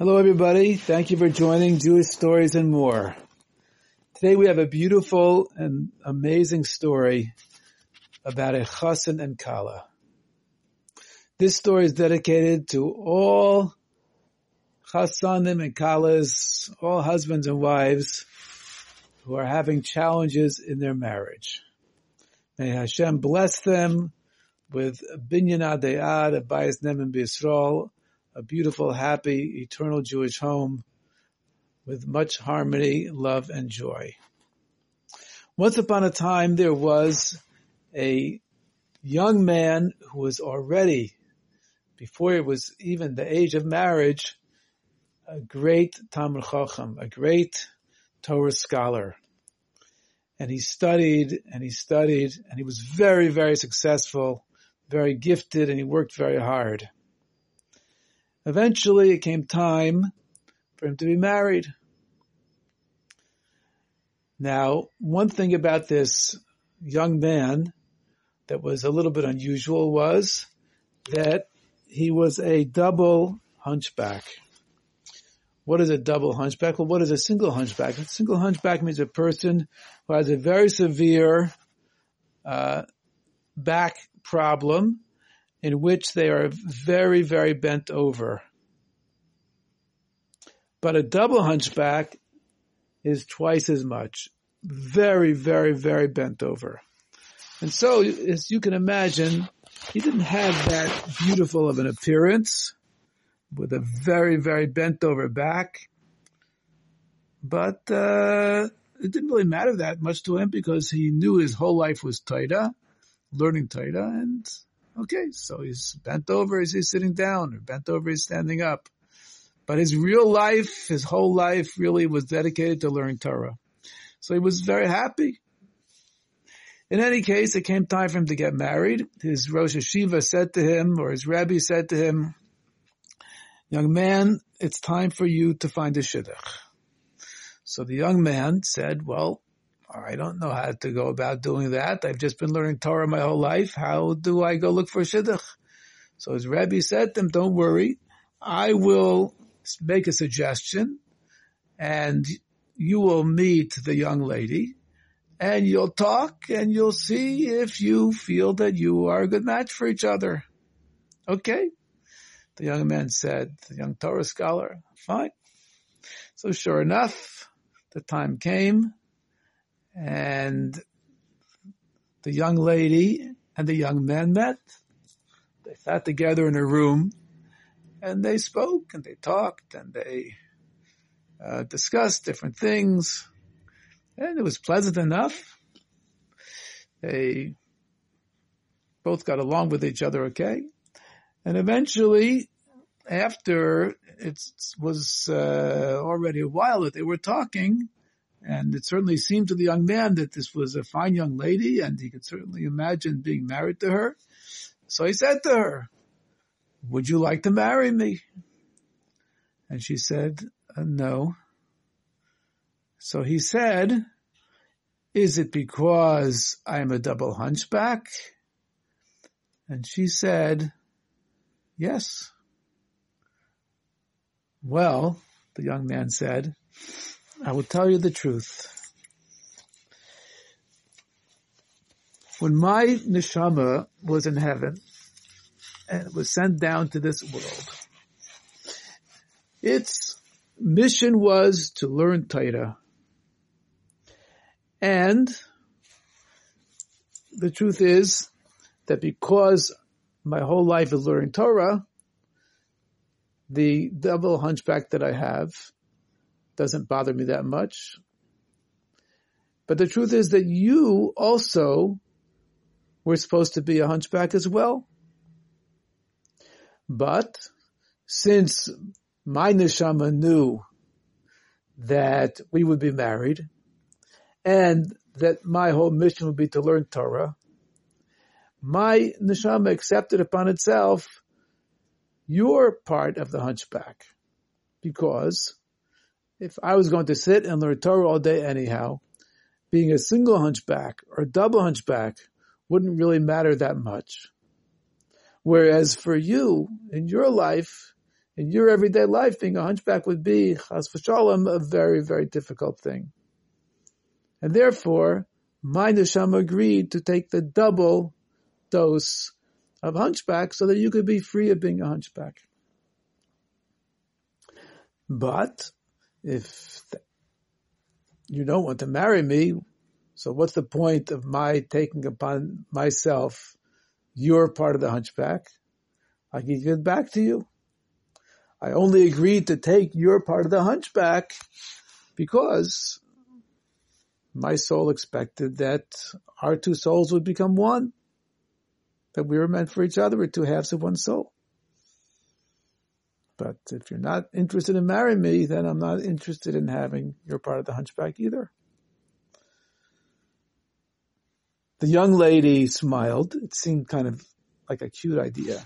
Hello everybody. Thank you for joining Jewish Stories and More. Today we have a beautiful and amazing story about a chassan and kala. This story is dedicated to all chassanim and kalas, all husbands and wives who are having challenges in their marriage. May Hashem bless them with binyan adei ad, a bayis ne'eman B'Yisrael, a beautiful, happy, eternal Jewish home with much harmony, love, and joy. Once upon a time, there was a young man who was already, before it was even the age of marriage, a great Talmid Chacham, a great Torah scholar. And he studied and he studied and he was very, very successful, very gifted, and he worked very hard. Eventually it came time for him to be married. Now, one thing about this young man that was a little bit unusual was that he was a double hunchback. What is a double hunchback? Well, what is a single hunchback? A single hunchback means a person who has a very severe uh, back problem in which they are very, very bent over. But a double hunchback is twice as much. Very, very, very bent over. And so, as you can imagine, he didn't have that beautiful of an appearance with a very, very bent over back. But, uh, it didn't really matter that much to him because he knew his whole life was Taita, learning Taita, and Okay, so he's bent over as he's sitting down, or bent over he's standing up. But his real life, his whole life really was dedicated to learning Torah. So he was very happy. In any case, it came time for him to get married. His Rosh Yeshiva said to him, or his Rabbi said to him, young man, it's time for you to find a shidduch. So the young man said, well, I don't know how to go about doing that. I've just been learning Torah my whole life. How do I go look for shidduch? So his Rebbe said to him, don't worry. I will make a suggestion and you will meet the young lady and you'll talk and you'll see if you feel that you are a good match for each other. Okay. The young man said, the young Torah scholar, fine. So sure enough, the time came and the young lady and the young man met. They sat together in a room and they spoke and they talked and they uh, discussed different things and it was pleasant enough. They both got along with each other okay. And eventually, after it was uh, already a while that they were talking, and it certainly seemed to the young man that this was a fine young lady and he could certainly imagine being married to her. So he said to her, would you like to marry me? And she said, uh, no. So he said, is it because I'm a double hunchback? And she said, yes. Well, the young man said, I will tell you the truth. When my neshama was in heaven and was sent down to this world, its mission was to learn Torah. And the truth is that because my whole life is learning Torah, the double hunchback that I have doesn't bother me that much. But the truth is that you also were supposed to be a hunchback as well. But since my neshama knew that we would be married and that my whole mission would be to learn Torah, my neshama accepted upon itself your part of the hunchback because if I was going to sit and learn Torah all day anyhow, being a single hunchback or double hunchback wouldn't really matter that much. Whereas for you, in your life, in your everyday life, being a hunchback would be, chas v'shalom, a very, very difficult thing. And therefore, my neshama agreed to take the double dose of hunchback so that you could be free of being a hunchback. But if you don't want to marry me, so what's the point of my taking upon myself your part of the hunchback? I can give it back to you. I only agreed to take your part of the hunchback because my soul expected that our two souls would become one, that we were meant for each other, we're two halves of one soul. But if you're not interested in marrying me, then I'm not interested in having your part of the hunchback either. The young lady smiled. It seemed kind of like a cute idea.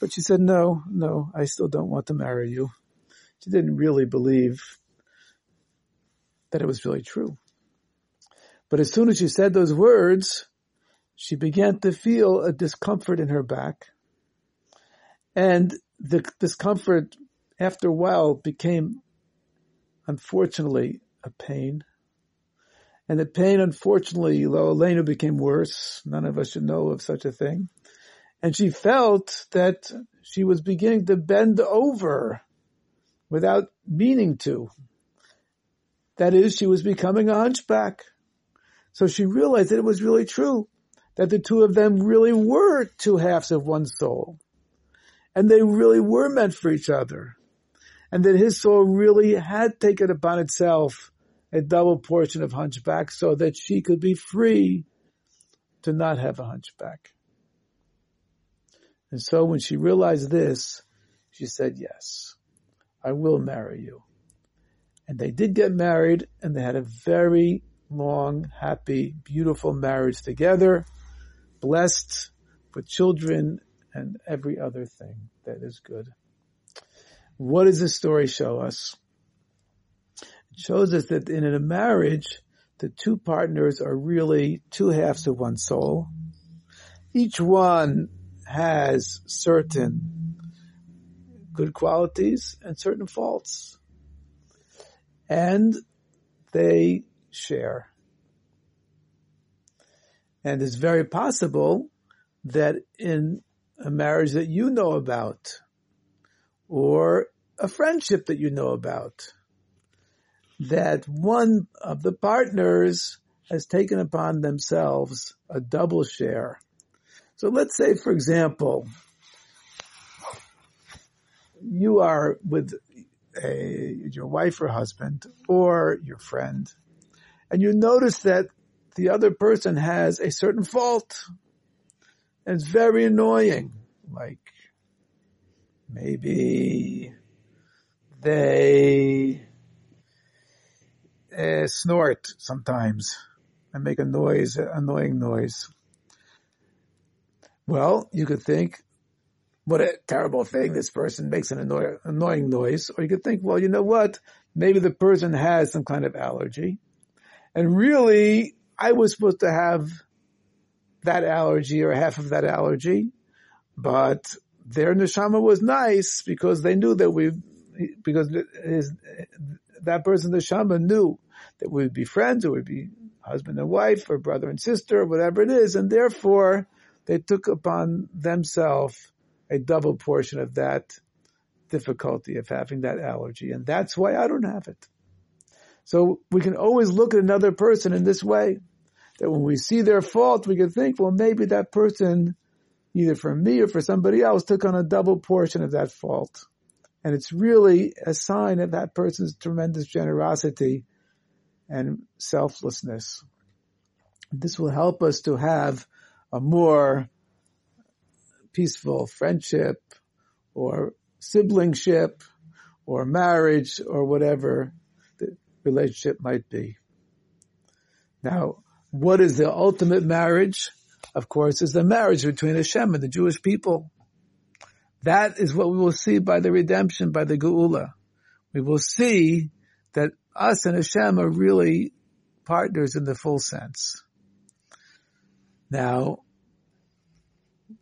But she said, no, no, I still don't want to marry you. She didn't really believe that it was really true. But as soon as she said those words, she began to feel a discomfort in her back. And the discomfort after a while became, unfortunately, a pain. And the pain, unfortunately, Lo Aleinu became worse. None of us should know of such a thing. And she felt that she was beginning to bend over without meaning to. That is, she was becoming a hunchback. So she realized that it was really true, that the two of them really were two halves of one soul. And they really were meant for each other. And that his soul really had taken upon itself a double portion of hunchback so that she could be free to not have a hunchback. And so when she realized this, she said, yes, I will marry you. And they did get married and they had a very long, happy, beautiful marriage together, blessed with children and every other thing that is good. What does this story show us? It shows us that in a marriage, the two partners are really two halves of one soul. Each one has certain good qualities and certain faults. And they share. And it's very possible that in a marriage that you know about or a friendship that you know about, that one of the partners has taken upon themselves a double share. So let's say, for example, you are with a, your wife or husband or your friend, and you notice that the other person has a certain fault. It's very annoying. Like, maybe they uh, snort sometimes and make a noise, an annoying noise. Well, you could think, what a terrible thing. This person makes an annoy- annoying noise. Or you could think, well, you know what? Maybe the person has some kind of allergy. And really, I was supposed to have that allergy or half of that allergy, but their neshama was nice because they knew that we, because his, that person neshama knew that we'd be friends or we'd be husband and wife or brother and sister or whatever it is, and therefore they took upon themselves a double portion of that difficulty of having that allergy, and that's why I don't have it. So we can always look at another person in this way. That when we see their fault, we can think, well, maybe that person, either for me or for somebody else, took on a double portion of that fault. And it's really a sign of that person's tremendous generosity and selflessness. This will help us to have a more peaceful friendship or siblingship or marriage or whatever the relationship might be. Now, what is the ultimate marriage? Of course, is the marriage between Hashem and the Jewish people. That is what we will see by the redemption, by the Geula. We will see that us and Hashem are really partners in the full sense. Now,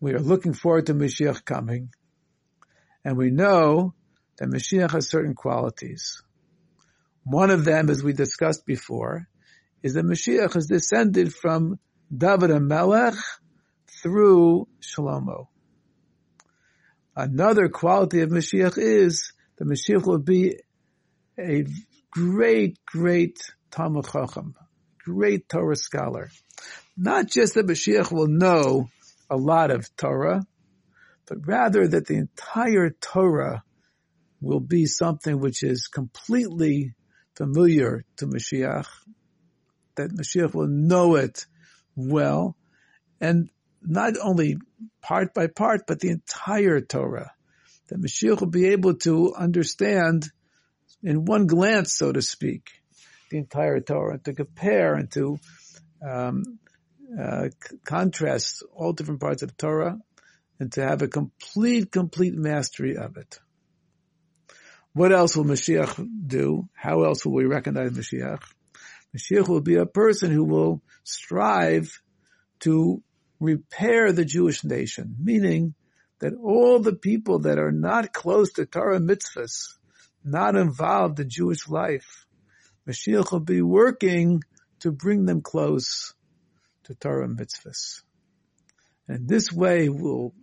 we are looking forward to Mashiach coming, and we know that Mashiach has certain qualities. One of them, as we discussed before, is that Mashiach is descended from David HaMelech through Shlomo. Another quality of Mashiach is that Mashiach will be a great, great Talmid Chacham, great Torah scholar. Not just that Mashiach will know a lot of Torah, but rather that the entire Torah will be something which is completely familiar to Mashiach, that Mashiach will know it well, and not only part by part, but the entire Torah, that Mashiach will be able to understand in one glance, so to speak, the entire Torah, and to compare and to um, uh, contrast all different parts of Torah and to have a complete, complete mastery of it. What else will Mashiach do? How else will we recognize Mashiach? Mashiach will be a person who will strive to repair the Jewish nation, meaning that all the people that are not close to Torah mitzvahs, not involved in Jewish life, Mashiach will be working to bring them close to Torah mitzvahs. And this way we'll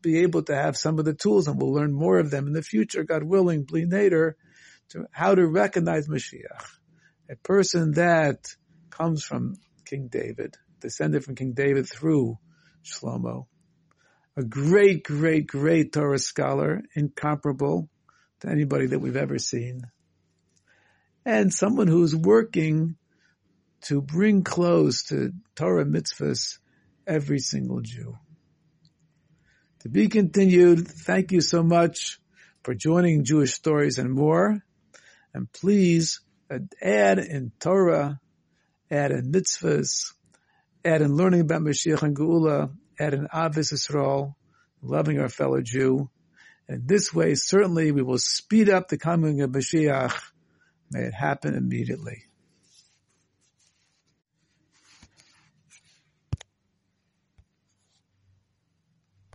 be able to have some of the tools and we'll learn more of them in the future, God willing, bli to how to recognize Mashiach. A person that comes from King David, descended from King David through Shlomo. A great, great, great Torah scholar, incomparable to anybody that we've ever seen. And someone who's working to bring close to Torah mitzvahs every single Jew. To be continued, thank you so much for joining Jewish Stories and more. And please add in Torah, add in mitzvahs, add in learning about Mashiach and Geula, add in Ahavas Yisrael, loving our fellow Jew. And this way, certainly we will speed up the coming of Mashiach. May it happen immediately.